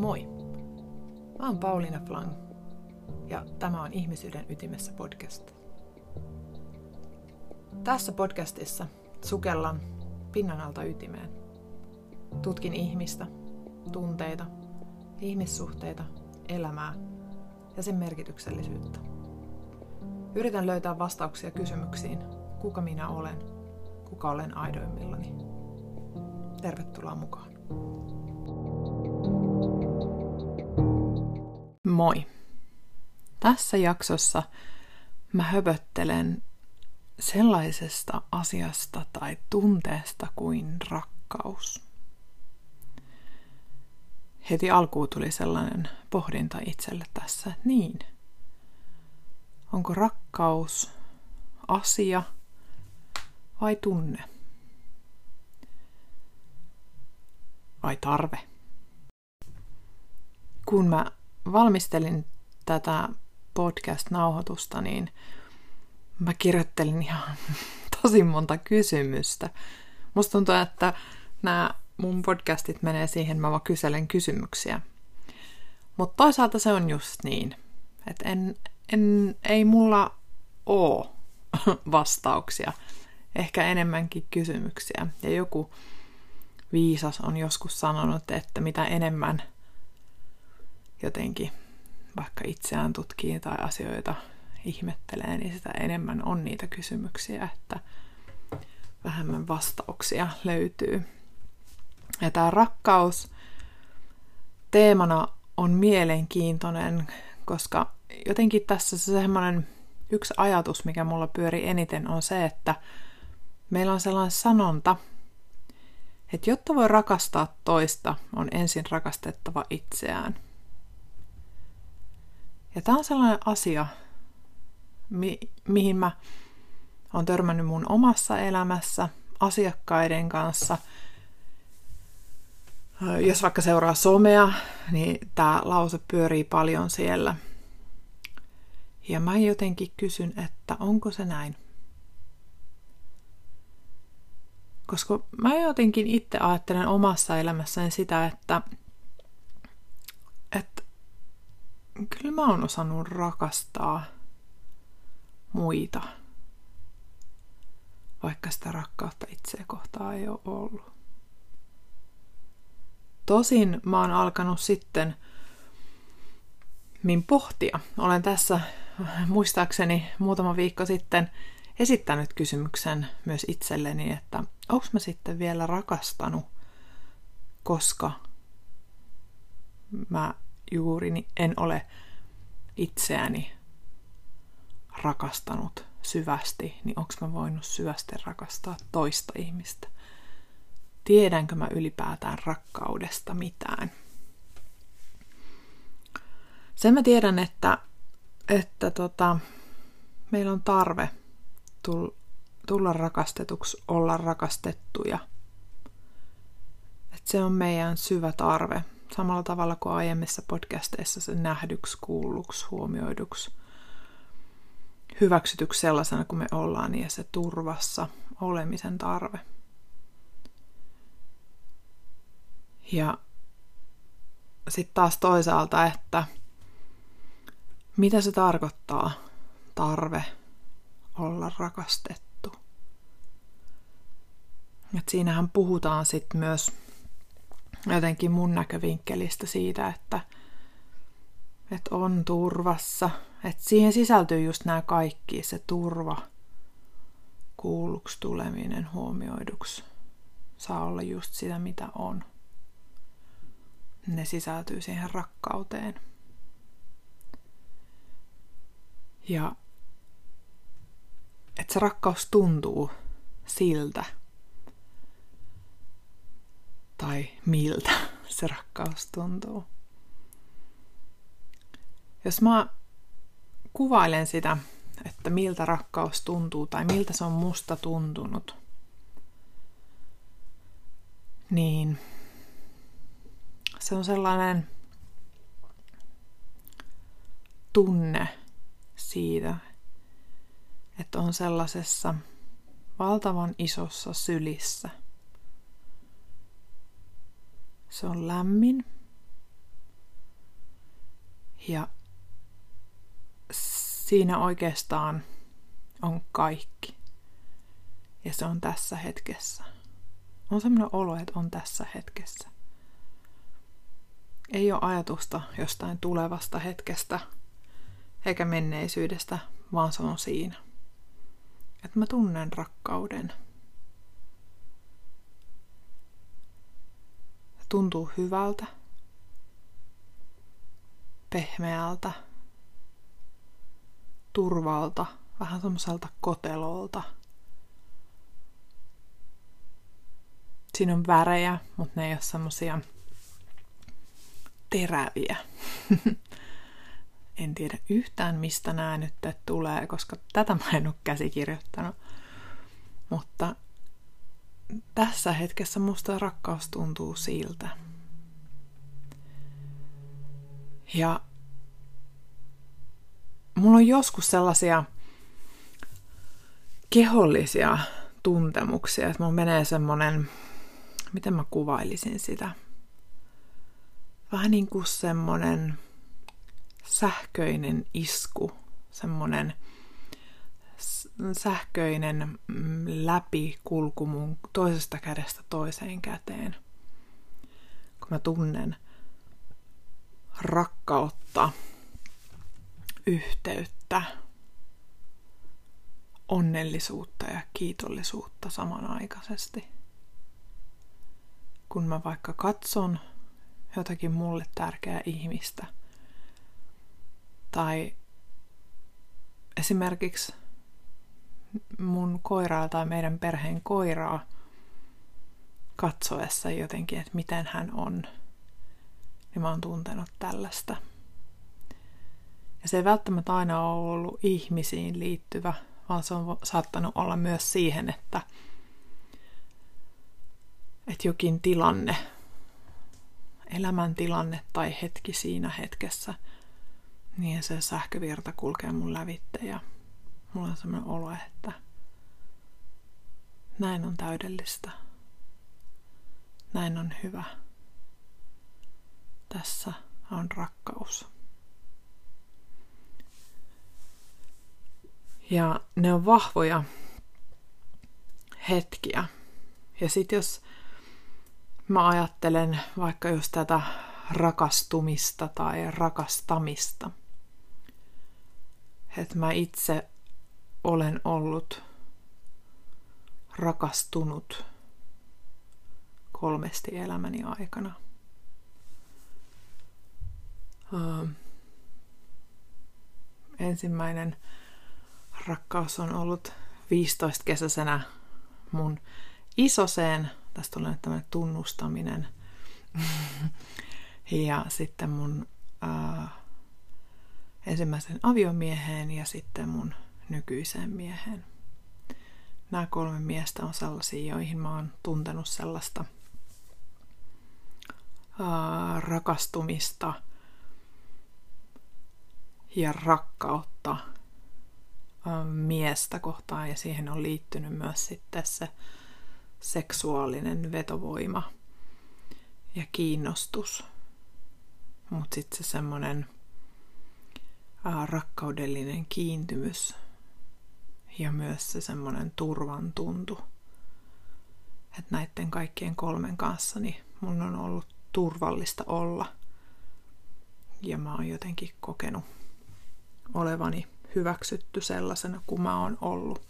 Moi! Mä oon Pauliina Flang ja tämä on Ihmisyyden ytimessä podcast. Tässä podcastissa sukellan pinnan alta ytimeen. Tutkin ihmistä, tunteita, ihmissuhteita, elämää ja sen merkityksellisyyttä. Yritän löytää vastauksia kysymyksiin, kuka minä olen, kuka olen aidoimmillani. Tervetuloa mukaan. Moi! Tässä jaksossa mä höpöttelen sellaisesta asiasta tai tunteesta kuin rakkaus. Heti alkuun tuli sellainen pohdinta itselle tässä, niin. Onko rakkaus asia vai tunne? Vai tarve? Kun mä valmistelin tätä podcast-nauhoitusta, niin mä kirjoittelin ihan tosi monta kysymystä. Musta tuntuu, että nämä mun podcastit menee siihen, mä vaan kyselen kysymyksiä. Mutta toisaalta se on just niin, että en, en, ei mulla oo vastauksia, ehkä enemmänkin kysymyksiä. Ja joku viisas on joskus sanonut, että mitä enemmän jotenkin vaikka itseään tutkii tai asioita ihmettelee, niin sitä enemmän on niitä kysymyksiä, että vähemmän vastauksia löytyy. Ja tämä rakkaus teemana on mielenkiintoinen, koska jotenkin tässä se semmoinen yksi ajatus, mikä mulla pyöri eniten, on se, että meillä on sellainen sanonta, että jotta voi rakastaa toista, on ensin rakastettava itseään – ja tämä on sellainen asia, mi- mihin mä oon törmännyt mun omassa elämässä, asiakkaiden kanssa. Jos vaikka seuraa somea, niin tämä lause pyörii paljon siellä. Ja mä jotenkin kysyn, että onko se näin? Koska mä jotenkin itse ajattelen omassa elämässäni sitä, että, että kyllä mä oon osannut rakastaa muita, vaikka sitä rakkautta itseä kohtaan ei ole ollut. Tosin mä oon alkanut sitten min pohtia. Olen tässä muistaakseni muutama viikko sitten esittänyt kysymyksen myös itselleni, että onko mä sitten vielä rakastanut, koska mä juuri en ole itseäni rakastanut syvästi, niin onko mä voinut syvästi rakastaa toista ihmistä? Tiedänkö mä ylipäätään rakkaudesta mitään? Sen mä tiedän, että, että tota, meillä on tarve tulla rakastetuksi, olla rakastettuja. Että se on meidän syvä tarve samalla tavalla kuin aiemmissa podcasteissa se nähdyksi, kuulluksi, huomioiduksi, hyväksytyksi sellaisena kuin me ollaan ja se turvassa olemisen tarve. Ja sitten taas toisaalta, että mitä se tarkoittaa tarve olla rakastettu. Et siinähän puhutaan sitten myös jotenkin mun näkövinkkelistä siitä, että, että on turvassa. Että siihen sisältyy just nämä kaikki, se turva, kuulluksi tuleminen, huomioiduksi. Saa olla just sitä, mitä on. Ne sisältyy siihen rakkauteen. Ja että se rakkaus tuntuu siltä, tai miltä se rakkaus tuntuu. Jos mä kuvailen sitä, että miltä rakkaus tuntuu tai miltä se on musta tuntunut, niin se on sellainen tunne siitä, että on sellaisessa valtavan isossa sylissä – Se on lämmin. Ja siinä oikeastaan on kaikki. Ja se on tässä hetkessä. On semmoinen olo, että on tässä hetkessä. Ei ole ajatusta jostain tulevasta hetkestä eikä menneisyydestä, vaan se on siinä. Että mä tunnen rakkauden. Tuntuu hyvältä, pehmeältä, turvalta, vähän semmoiselta kotelolta. Siinä on värejä, mutta ne ei ole semmosia teräviä. en tiedä yhtään, mistä nämä nyt tulee, koska tätä mä en ole käsikirjoittanut. Mutta tässä hetkessä musta rakkaus tuntuu siltä. Ja mulla on joskus sellaisia kehollisia tuntemuksia, että mulla menee semmonen, miten mä kuvailisin sitä, vähän niin kuin semmonen sähköinen isku, semmoinen sähköinen mm, läpikulku mun toisesta kädestä toiseen käteen. Kun mä tunnen rakkautta, yhteyttä, onnellisuutta ja kiitollisuutta samanaikaisesti. Kun mä vaikka katson jotakin mulle tärkeää ihmistä – tai esimerkiksi mun koiraa tai meidän perheen koiraa katsoessa jotenkin, että miten hän on, niin mä oon tuntenut tällaista. Ja se ei välttämättä aina ole ollut ihmisiin liittyvä, vaan se on saattanut olla myös siihen, että, että jokin tilanne, elämäntilanne tai hetki siinä hetkessä – niin se sähkövirta kulkee mun lävitte ja mulla on semmoinen olo, että näin on täydellistä. Näin on hyvä. Tässä on rakkaus. Ja ne on vahvoja hetkiä. Ja sitten jos mä ajattelen vaikka just tätä rakastumista tai rakastamista, että mä itse olen ollut rakastunut kolmesti elämäni aikana. Uh, ensimmäinen rakkaus on ollut 15 kesäisenä mun isoseen. Tästä tulee nyt tämmöinen tunnustaminen. ja sitten mun uh, ensimmäisen aviomieheen ja sitten mun nykyiseen mieheen. Nämä kolme miestä on sellaisia, joihin mä oon tuntenut sellaista ää, rakastumista ja rakkautta ää, miestä kohtaan ja siihen on liittynyt myös sitten se seksuaalinen vetovoima ja kiinnostus. Mutta sitten se semmoinen rakkaudellinen kiintymys ja myös se semmoinen turvan tuntu. Että näiden kaikkien kolmen kanssa niin mun on ollut turvallista olla. Ja mä oon jotenkin kokenut olevani hyväksytty sellaisena kuin mä oon ollut.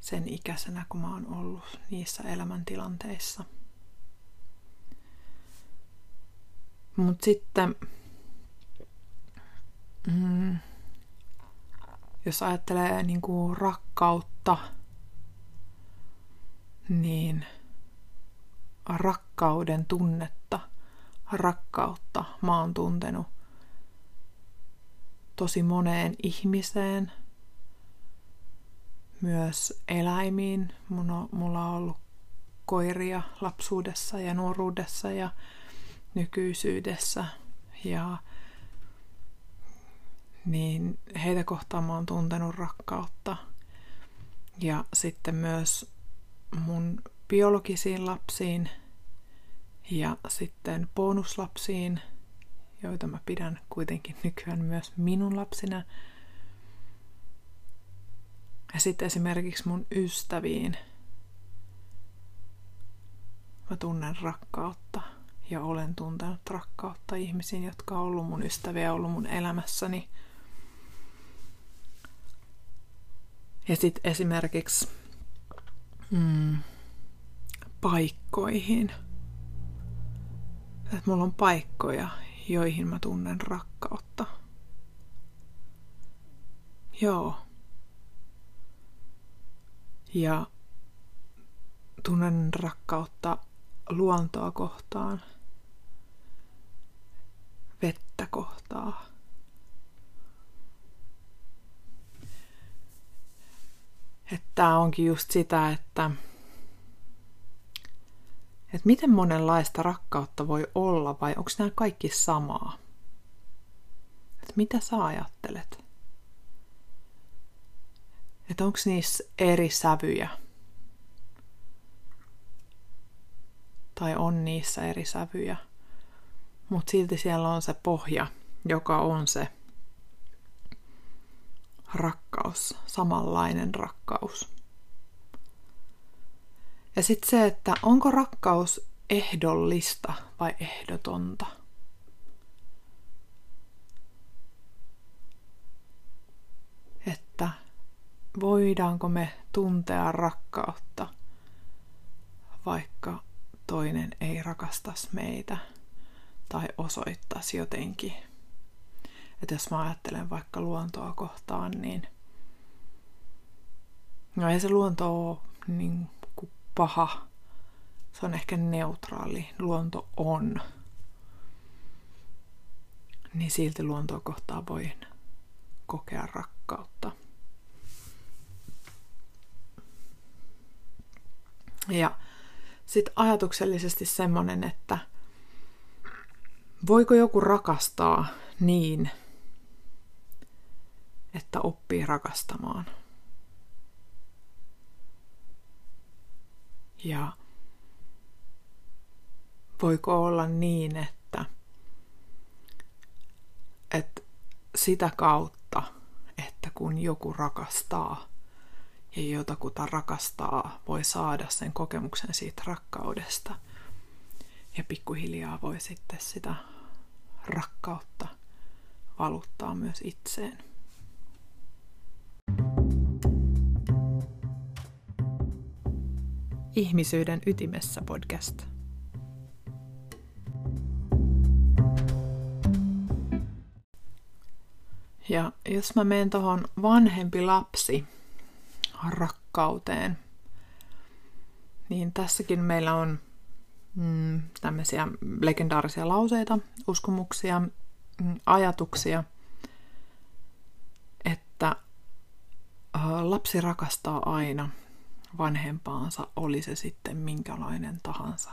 Sen ikäisenä kuin mä oon ollut niissä elämäntilanteissa. Mutta sitten mm, jos ajattelee niin kuin rakkautta, niin rakkauden tunnetta, rakkautta mä oon tuntenut tosi moneen ihmiseen, myös eläimiin. Mun on, mulla on ollut koiria lapsuudessa ja nuoruudessa ja nykyisyydessä. Ja niin heitä kohtaan mä oon tuntenut rakkautta. Ja sitten myös mun biologisiin lapsiin ja sitten bonuslapsiin joita mä pidän kuitenkin nykyään myös minun lapsina. Ja sitten esimerkiksi mun ystäviin mä tunnen rakkautta ja olen tuntenut rakkautta ihmisiin, jotka on ollut mun ystäviä ja ollut mun elämässäni. Ja sitten esimerkiksi mm, paikkoihin. Että mulla on paikkoja, joihin mä tunnen rakkautta. Joo. Ja tunnen rakkautta luontoa kohtaan, vettä kohtaan. Että onkin just sitä, että, että miten monenlaista rakkautta voi olla vai onko nämä kaikki samaa? Että mitä sä ajattelet? Että onko niissä eri sävyjä? tai on niissä eri sävyjä. Mutta silti siellä on se pohja, joka on se rakkaus, samanlainen rakkaus. Ja sitten se, että onko rakkaus ehdollista vai ehdotonta. Että voidaanko me tuntea rakkautta, vaikka toinen ei rakastas meitä tai osoittaisi jotenkin. Että jos mä ajattelen vaikka luontoa kohtaan, niin no ei se luonto ole niin kuin paha. Se on ehkä neutraali. Luonto on. Niin silti luontoa kohtaan voi kokea rakkautta. Ja sitten ajatuksellisesti semmoinen, että voiko joku rakastaa niin, että oppii rakastamaan. Ja voiko olla niin, että, että sitä kautta, että kun joku rakastaa, ja jotakuta rakastaa, voi saada sen kokemuksen siitä rakkaudesta. Ja pikkuhiljaa voi sitten sitä rakkautta valuttaa myös itseen. Ihmisyyden ytimessä podcast. Ja jos mä menen tuohon vanhempi lapsi rakkauteen. Niin tässäkin meillä on mm, tämmöisiä legendaarisia lauseita, uskomuksia, mm, ajatuksia, että äh, lapsi rakastaa aina vanhempaansa, oli se sitten minkälainen tahansa.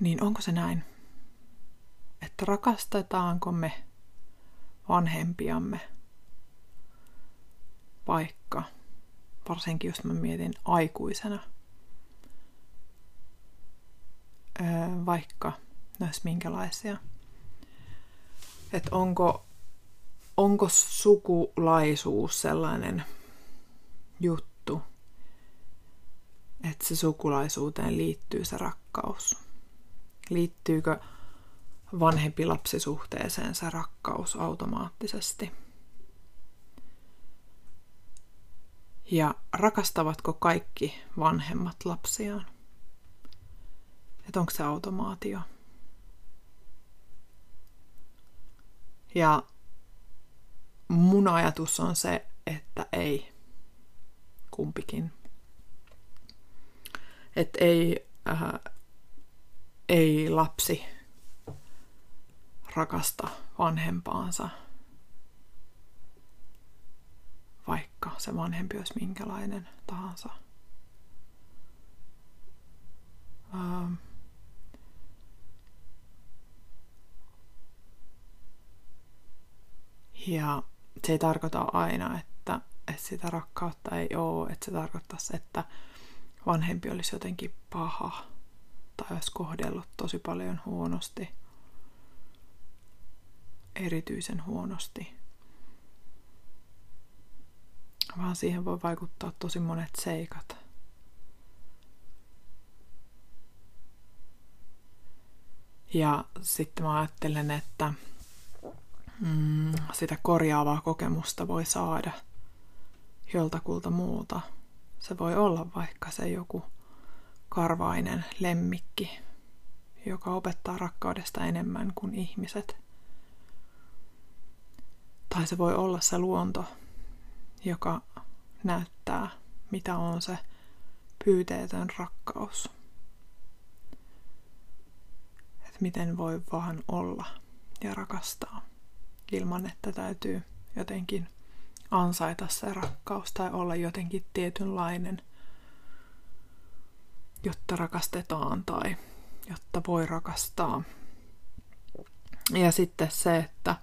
Niin onko se näin? Että rakastetaanko me vanhempiamme paikka, varsinkin jos mä mietin aikuisena. Vaikka näissä minkälaisia. Että onko, onko sukulaisuus sellainen juttu, että se sukulaisuuteen liittyy se rakkaus. Liittyykö vanhempi lapsisuhteeseen se rakkaus automaattisesti? Ja rakastavatko kaikki vanhemmat lapsiaan? Että onko se automaatio? Ja mun ajatus on se, että ei kumpikin. Että ei, äh, ei lapsi rakasta vanhempaansa – vaikka se vanhempi olisi minkälainen tahansa. Ähm. Ja se ei tarkoita aina, että, että sitä rakkautta ei ole, että se tarkoittaisi, että vanhempi olisi jotenkin paha tai olisi kohdellut tosi paljon huonosti, erityisen huonosti. Vaan siihen voi vaikuttaa tosi monet seikat. Ja sitten mä ajattelen, että mm, sitä korjaavaa kokemusta voi saada joltakulta muuta. Se voi olla vaikka se joku karvainen lemmikki, joka opettaa rakkaudesta enemmän kuin ihmiset. Tai se voi olla se luonto, joka näyttää, mitä on se pyyteetön rakkaus. Että miten voi vaan olla ja rakastaa ilman, että täytyy jotenkin ansaita se rakkaus tai olla jotenkin tietynlainen, jotta rakastetaan tai jotta voi rakastaa. Ja sitten se, että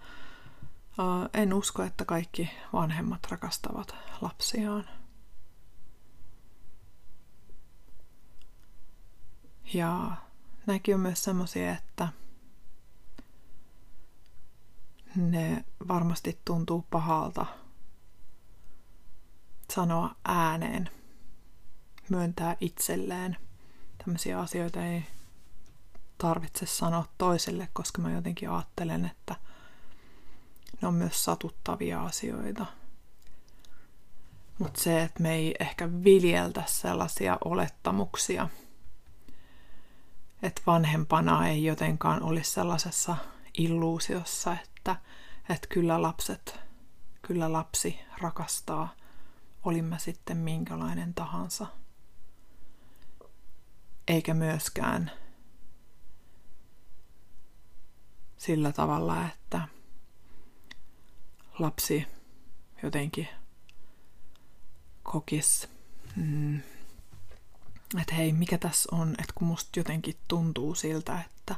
en usko, että kaikki vanhemmat rakastavat lapsiaan. Ja nämäkin on myös semmoisia, että ne varmasti tuntuu pahalta sanoa ääneen, myöntää itselleen. Tämmöisiä asioita ei tarvitse sanoa toiselle, koska mä jotenkin ajattelen, että ne on myös satuttavia asioita. Mutta se, että me ei ehkä viljeltä sellaisia olettamuksia, että vanhempana ei jotenkaan olisi sellaisessa illuusiossa, että, että kyllä lapset, kyllä lapsi rakastaa, olimme sitten minkälainen tahansa. Eikä myöskään sillä tavalla, että lapsi jotenkin kokis, mm, että hei, mikä tässä on, että kun musta jotenkin tuntuu siltä, että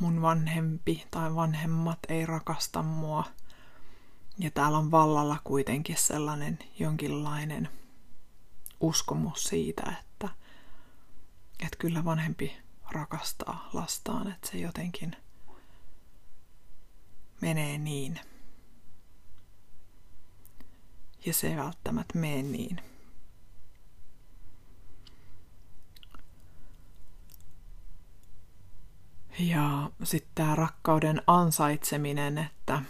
mun vanhempi tai vanhemmat ei rakasta mua. Ja täällä on vallalla kuitenkin sellainen jonkinlainen uskomus siitä, että, että kyllä vanhempi rakastaa lastaan, että se jotenkin menee niin. Ja se ei välttämättä mene niin. Ja sitten tämä rakkauden ansaitseminen, että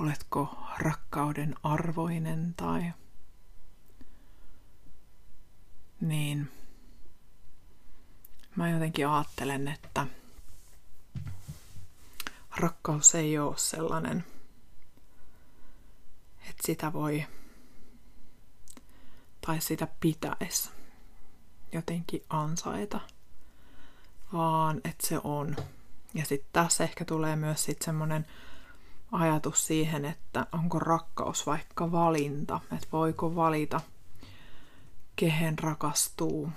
oletko rakkauden arvoinen tai niin mä jotenkin ajattelen, että rakkaus ei ole sellainen, että sitä voi tai sitä pitäisi jotenkin ansaita, vaan että se on. Ja sitten tässä ehkä tulee myös sitten semmoinen ajatus siihen, että onko rakkaus vaikka valinta, että voiko valita, kehen rakastuu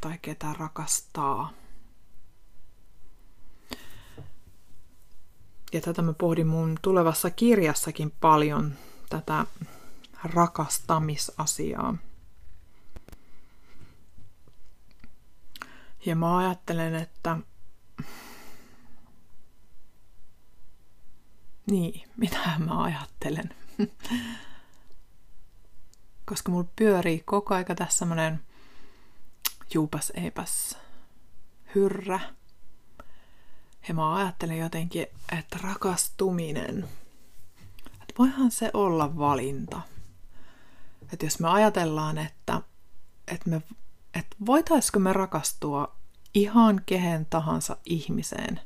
tai ketä rakastaa. Ja tätä mä pohdin mun tulevassa kirjassakin paljon, tätä rakastamisasiaa. Ja mä ajattelen, että niin, mitä mä ajattelen. Koska mulla pyörii koko aika tässä semmonen juupas eipäs hyrrä. Ja mä ajattelen jotenkin, että rakastuminen, että voihan se olla valinta. Että jos me ajatellaan, että, että me että voitaisiko me rakastua ihan kehen tahansa ihmiseen,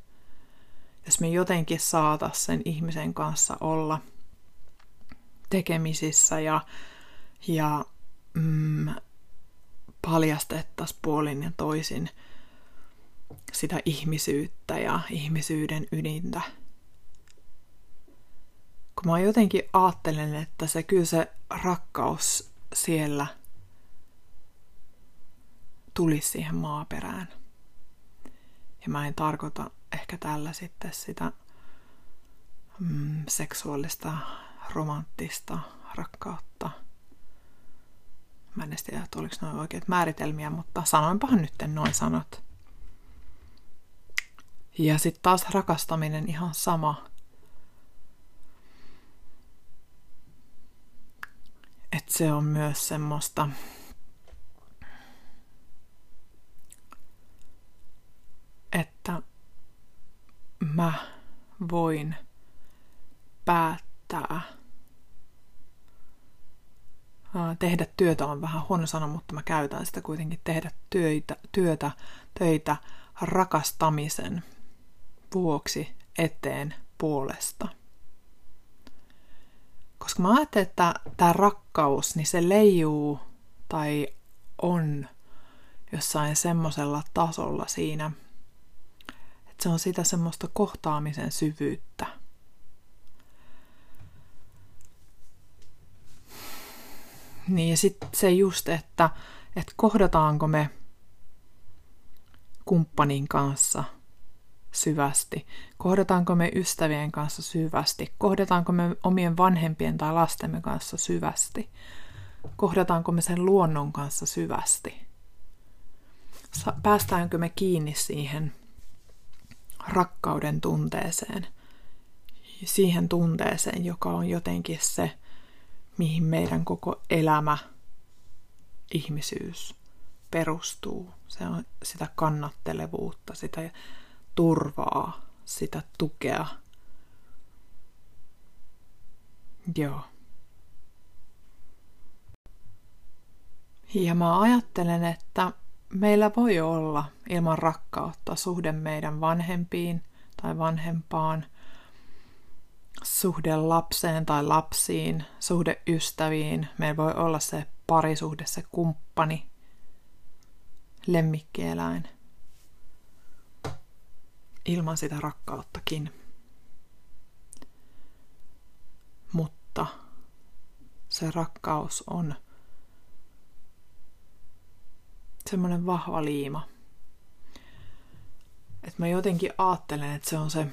jos me jotenkin saata sen ihmisen kanssa olla tekemisissä ja, ja mm, paljastettaisiin puolin ja toisin sitä ihmisyyttä ja ihmisyyden ydintä. Kun mä jotenkin ajattelen, että se kyllä se rakkaus siellä – tulisi siihen maaperään. Ja mä en tarkoita ehkä tällä sitten sitä mm, seksuaalista, romanttista rakkautta, Mä en tiedä, että oliko noin oikeat määritelmiä, mutta sanoinpahan nyt noin sanot. Ja sitten taas rakastaminen ihan sama. Että se on myös semmoista että mä voin päättää tehdä työtä on vähän huono sana, mutta mä käytän sitä kuitenkin tehdä työtä, työtä, töitä rakastamisen vuoksi eteen puolesta. Koska mä ajattelen, että tämä rakkaus, niin se leijuu tai on jossain semmoisella tasolla siinä, se on sitä semmoista kohtaamisen syvyyttä. Niin ja sitten se just, että, että kohdataanko me kumppanin kanssa syvästi, kohdataanko me ystävien kanssa syvästi, kohdataanko me omien vanhempien tai lastemme kanssa syvästi, kohdataanko me sen luonnon kanssa syvästi, päästäänkö me kiinni siihen rakkauden tunteeseen, siihen tunteeseen, joka on jotenkin se, mihin meidän koko elämä, ihmisyys perustuu. Se on sitä kannattelevuutta, sitä turvaa, sitä tukea. Joo. Ja mä ajattelen, että meillä voi olla ilman rakkautta suhde meidän vanhempiin tai vanhempaan, suhde lapseen tai lapsiin, suhde ystäviin. Meillä voi olla se parisuhde, se kumppani, lemmikkieläin. Ilman sitä rakkauttakin. Mutta se rakkaus on semmoinen vahva liima. Että mä jotenkin ajattelen, että se on se,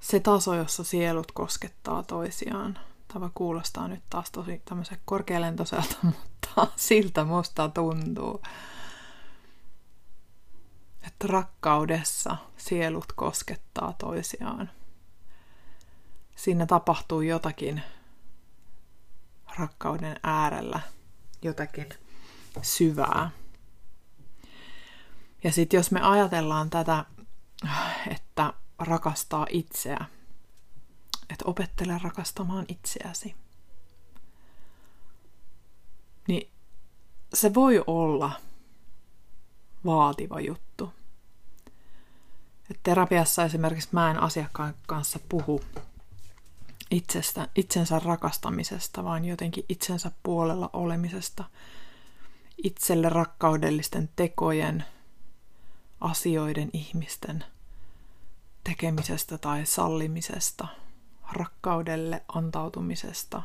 se taso, jossa sielut koskettaa toisiaan. Tämä kuulostaa nyt taas tosi tämmöisen korkealentoiselta, mutta siltä musta tuntuu. Että rakkaudessa sielut koskettaa toisiaan. Siinä tapahtuu jotakin rakkauden äärellä, jotakin syvää. Ja sitten jos me ajatellaan tätä, että rakastaa itseä, että opettele rakastamaan itseäsi, niin se voi olla vaativa juttu. Et terapiassa esimerkiksi mä en asiakkaan kanssa puhu itsestä, itsensä rakastamisesta, vaan jotenkin itsensä puolella olemisesta – itselle rakkaudellisten tekojen, asioiden, ihmisten tekemisestä tai sallimisesta, rakkaudelle antautumisesta,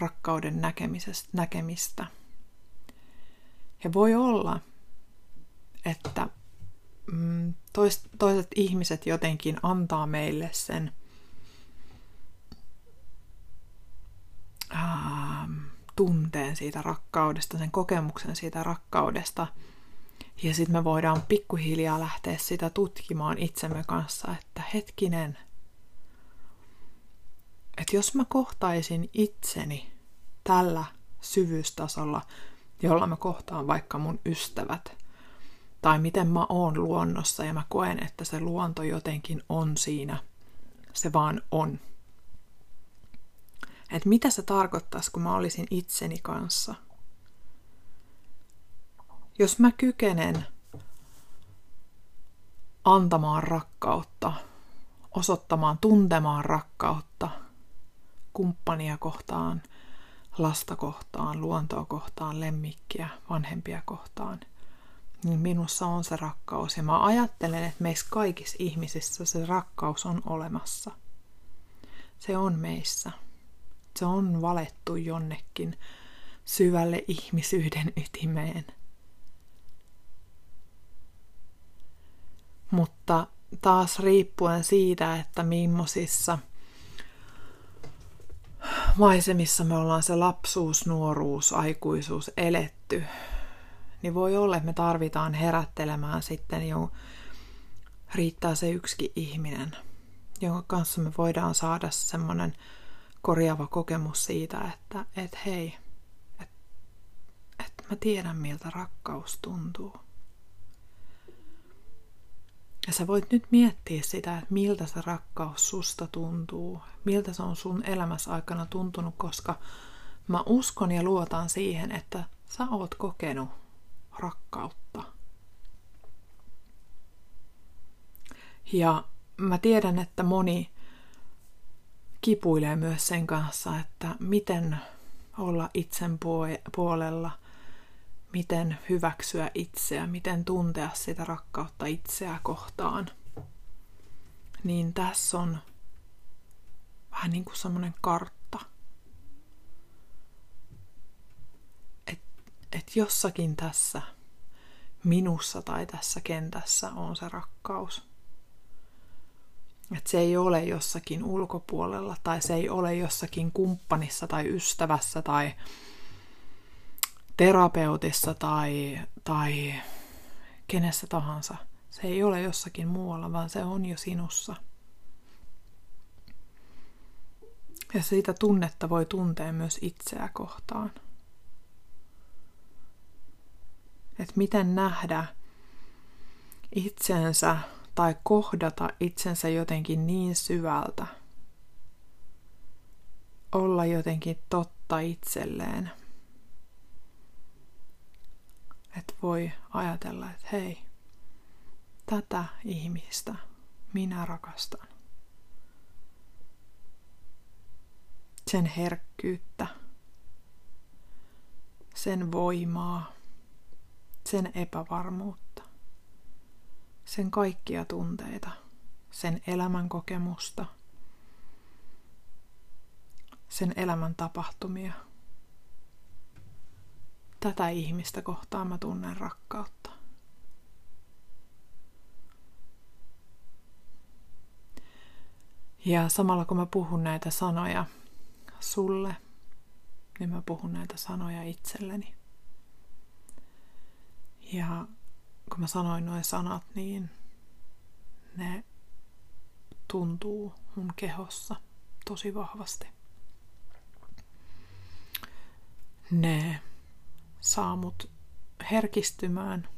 rakkauden näkemisestä, näkemistä. Ja voi olla, että mm, toiset ihmiset jotenkin antaa meille sen tunteen siitä rakkaudesta, sen kokemuksen siitä rakkaudesta. Ja sitten me voidaan pikkuhiljaa lähteä sitä tutkimaan itsemme kanssa, että hetkinen, että jos mä kohtaisin itseni tällä syvyystasolla, jolla mä kohtaan vaikka mun ystävät, tai miten mä oon luonnossa ja mä koen, että se luonto jotenkin on siinä, se vaan on että mitä se tarkoittaisi, kun mä olisin itseni kanssa. Jos mä kykenen antamaan rakkautta, osoittamaan, tuntemaan rakkautta kumppania kohtaan, lasta kohtaan, luontoa kohtaan, lemmikkiä, vanhempia kohtaan, niin minussa on se rakkaus. Ja mä ajattelen, että meissä kaikissa ihmisissä se rakkaus on olemassa. Se on meissä se on valettu jonnekin syvälle ihmisyyden ytimeen. Mutta taas riippuen siitä, että millaisissa maisemissa me ollaan se lapsuus, nuoruus, aikuisuus eletty, niin voi olla, että me tarvitaan herättelemään sitten jo riittää se yksi ihminen, jonka kanssa me voidaan saada semmoinen korjaava kokemus siitä, että et hei, että et mä tiedän miltä rakkaus tuntuu. Ja sä voit nyt miettiä sitä, että miltä se rakkaus susta tuntuu, miltä se on sun elämässä aikana tuntunut, koska mä uskon ja luotan siihen, että sä oot kokenut rakkautta. Ja mä tiedän, että moni kipuilee myös sen kanssa, että miten olla itsen puolella, miten hyväksyä itseä, miten tuntea sitä rakkautta itseä kohtaan. Niin tässä on vähän niin kuin semmoinen kartta. Että et jossakin tässä minussa tai tässä kentässä on se rakkaus. Että se ei ole jossakin ulkopuolella tai se ei ole jossakin kumppanissa tai ystävässä tai terapeutissa tai, tai kenessä tahansa. Se ei ole jossakin muualla, vaan se on jo sinussa. Ja siitä tunnetta voi tuntea myös itseä kohtaan. Että miten nähdä itsensä tai kohdata itsensä jotenkin niin syvältä. Olla jotenkin totta itselleen. Että voi ajatella, että hei, tätä ihmistä minä rakastan. Sen herkkyyttä, sen voimaa, sen epävarmuutta sen kaikkia tunteita, sen elämän kokemusta, sen elämän tapahtumia. Tätä ihmistä kohtaan mä tunnen rakkautta. Ja samalla kun mä puhun näitä sanoja sulle, niin mä puhun näitä sanoja itselleni. Ja kun mä sanoin noin sanat, niin ne tuntuu mun kehossa tosi vahvasti. Ne saa mut herkistymään.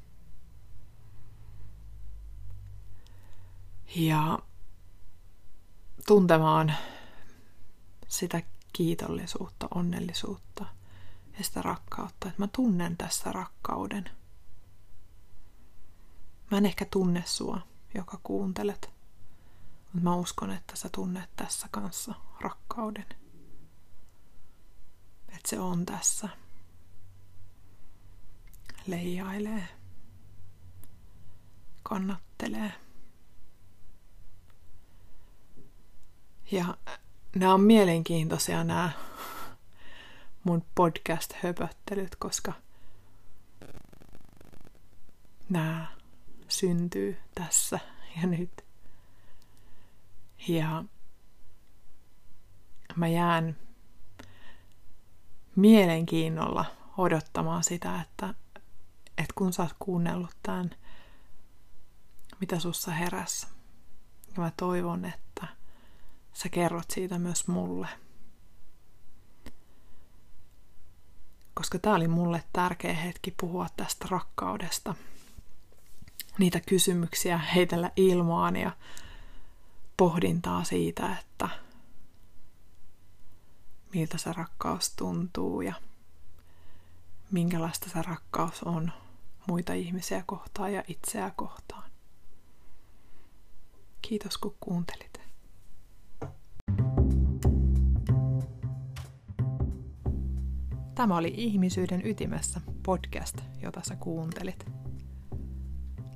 Ja tuntemaan sitä kiitollisuutta, onnellisuutta ja sitä rakkautta, että mä tunnen tässä rakkauden – Mä en ehkä tunne sua, joka kuuntelet, mutta mä uskon, että sä tunnet tässä kanssa rakkauden. Että se on tässä. Leijailee. Kannattelee. Ja nämä on mielenkiintoisia nämä mun podcast-höpöttelyt, koska nämä syntyy tässä ja nyt. Ja mä jään mielenkiinnolla odottamaan sitä, että, että kun sä oot kuunnellut tämän, mitä sussa heräs. Ja mä toivon, että sä kerrot siitä myös mulle. Koska tää oli mulle tärkeä hetki puhua tästä rakkaudesta – niitä kysymyksiä heitellä ilmaan ja pohdintaa siitä, että miltä se rakkaus tuntuu ja minkälaista se rakkaus on muita ihmisiä kohtaan ja itseä kohtaan. Kiitos kun kuuntelit. Tämä oli Ihmisyyden ytimessä podcast, jota sä kuuntelit.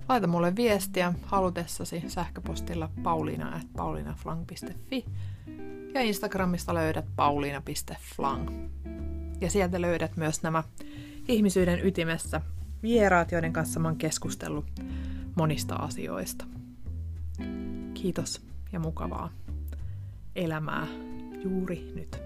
Laita mulle viestiä halutessasi sähköpostilla paulina.paulinaflang.fi ja Instagramista löydät paulina.flang. Ja sieltä löydät myös nämä ihmisyyden ytimessä vieraat, joiden kanssa mä oon keskustellut monista asioista. Kiitos ja mukavaa elämää juuri nyt.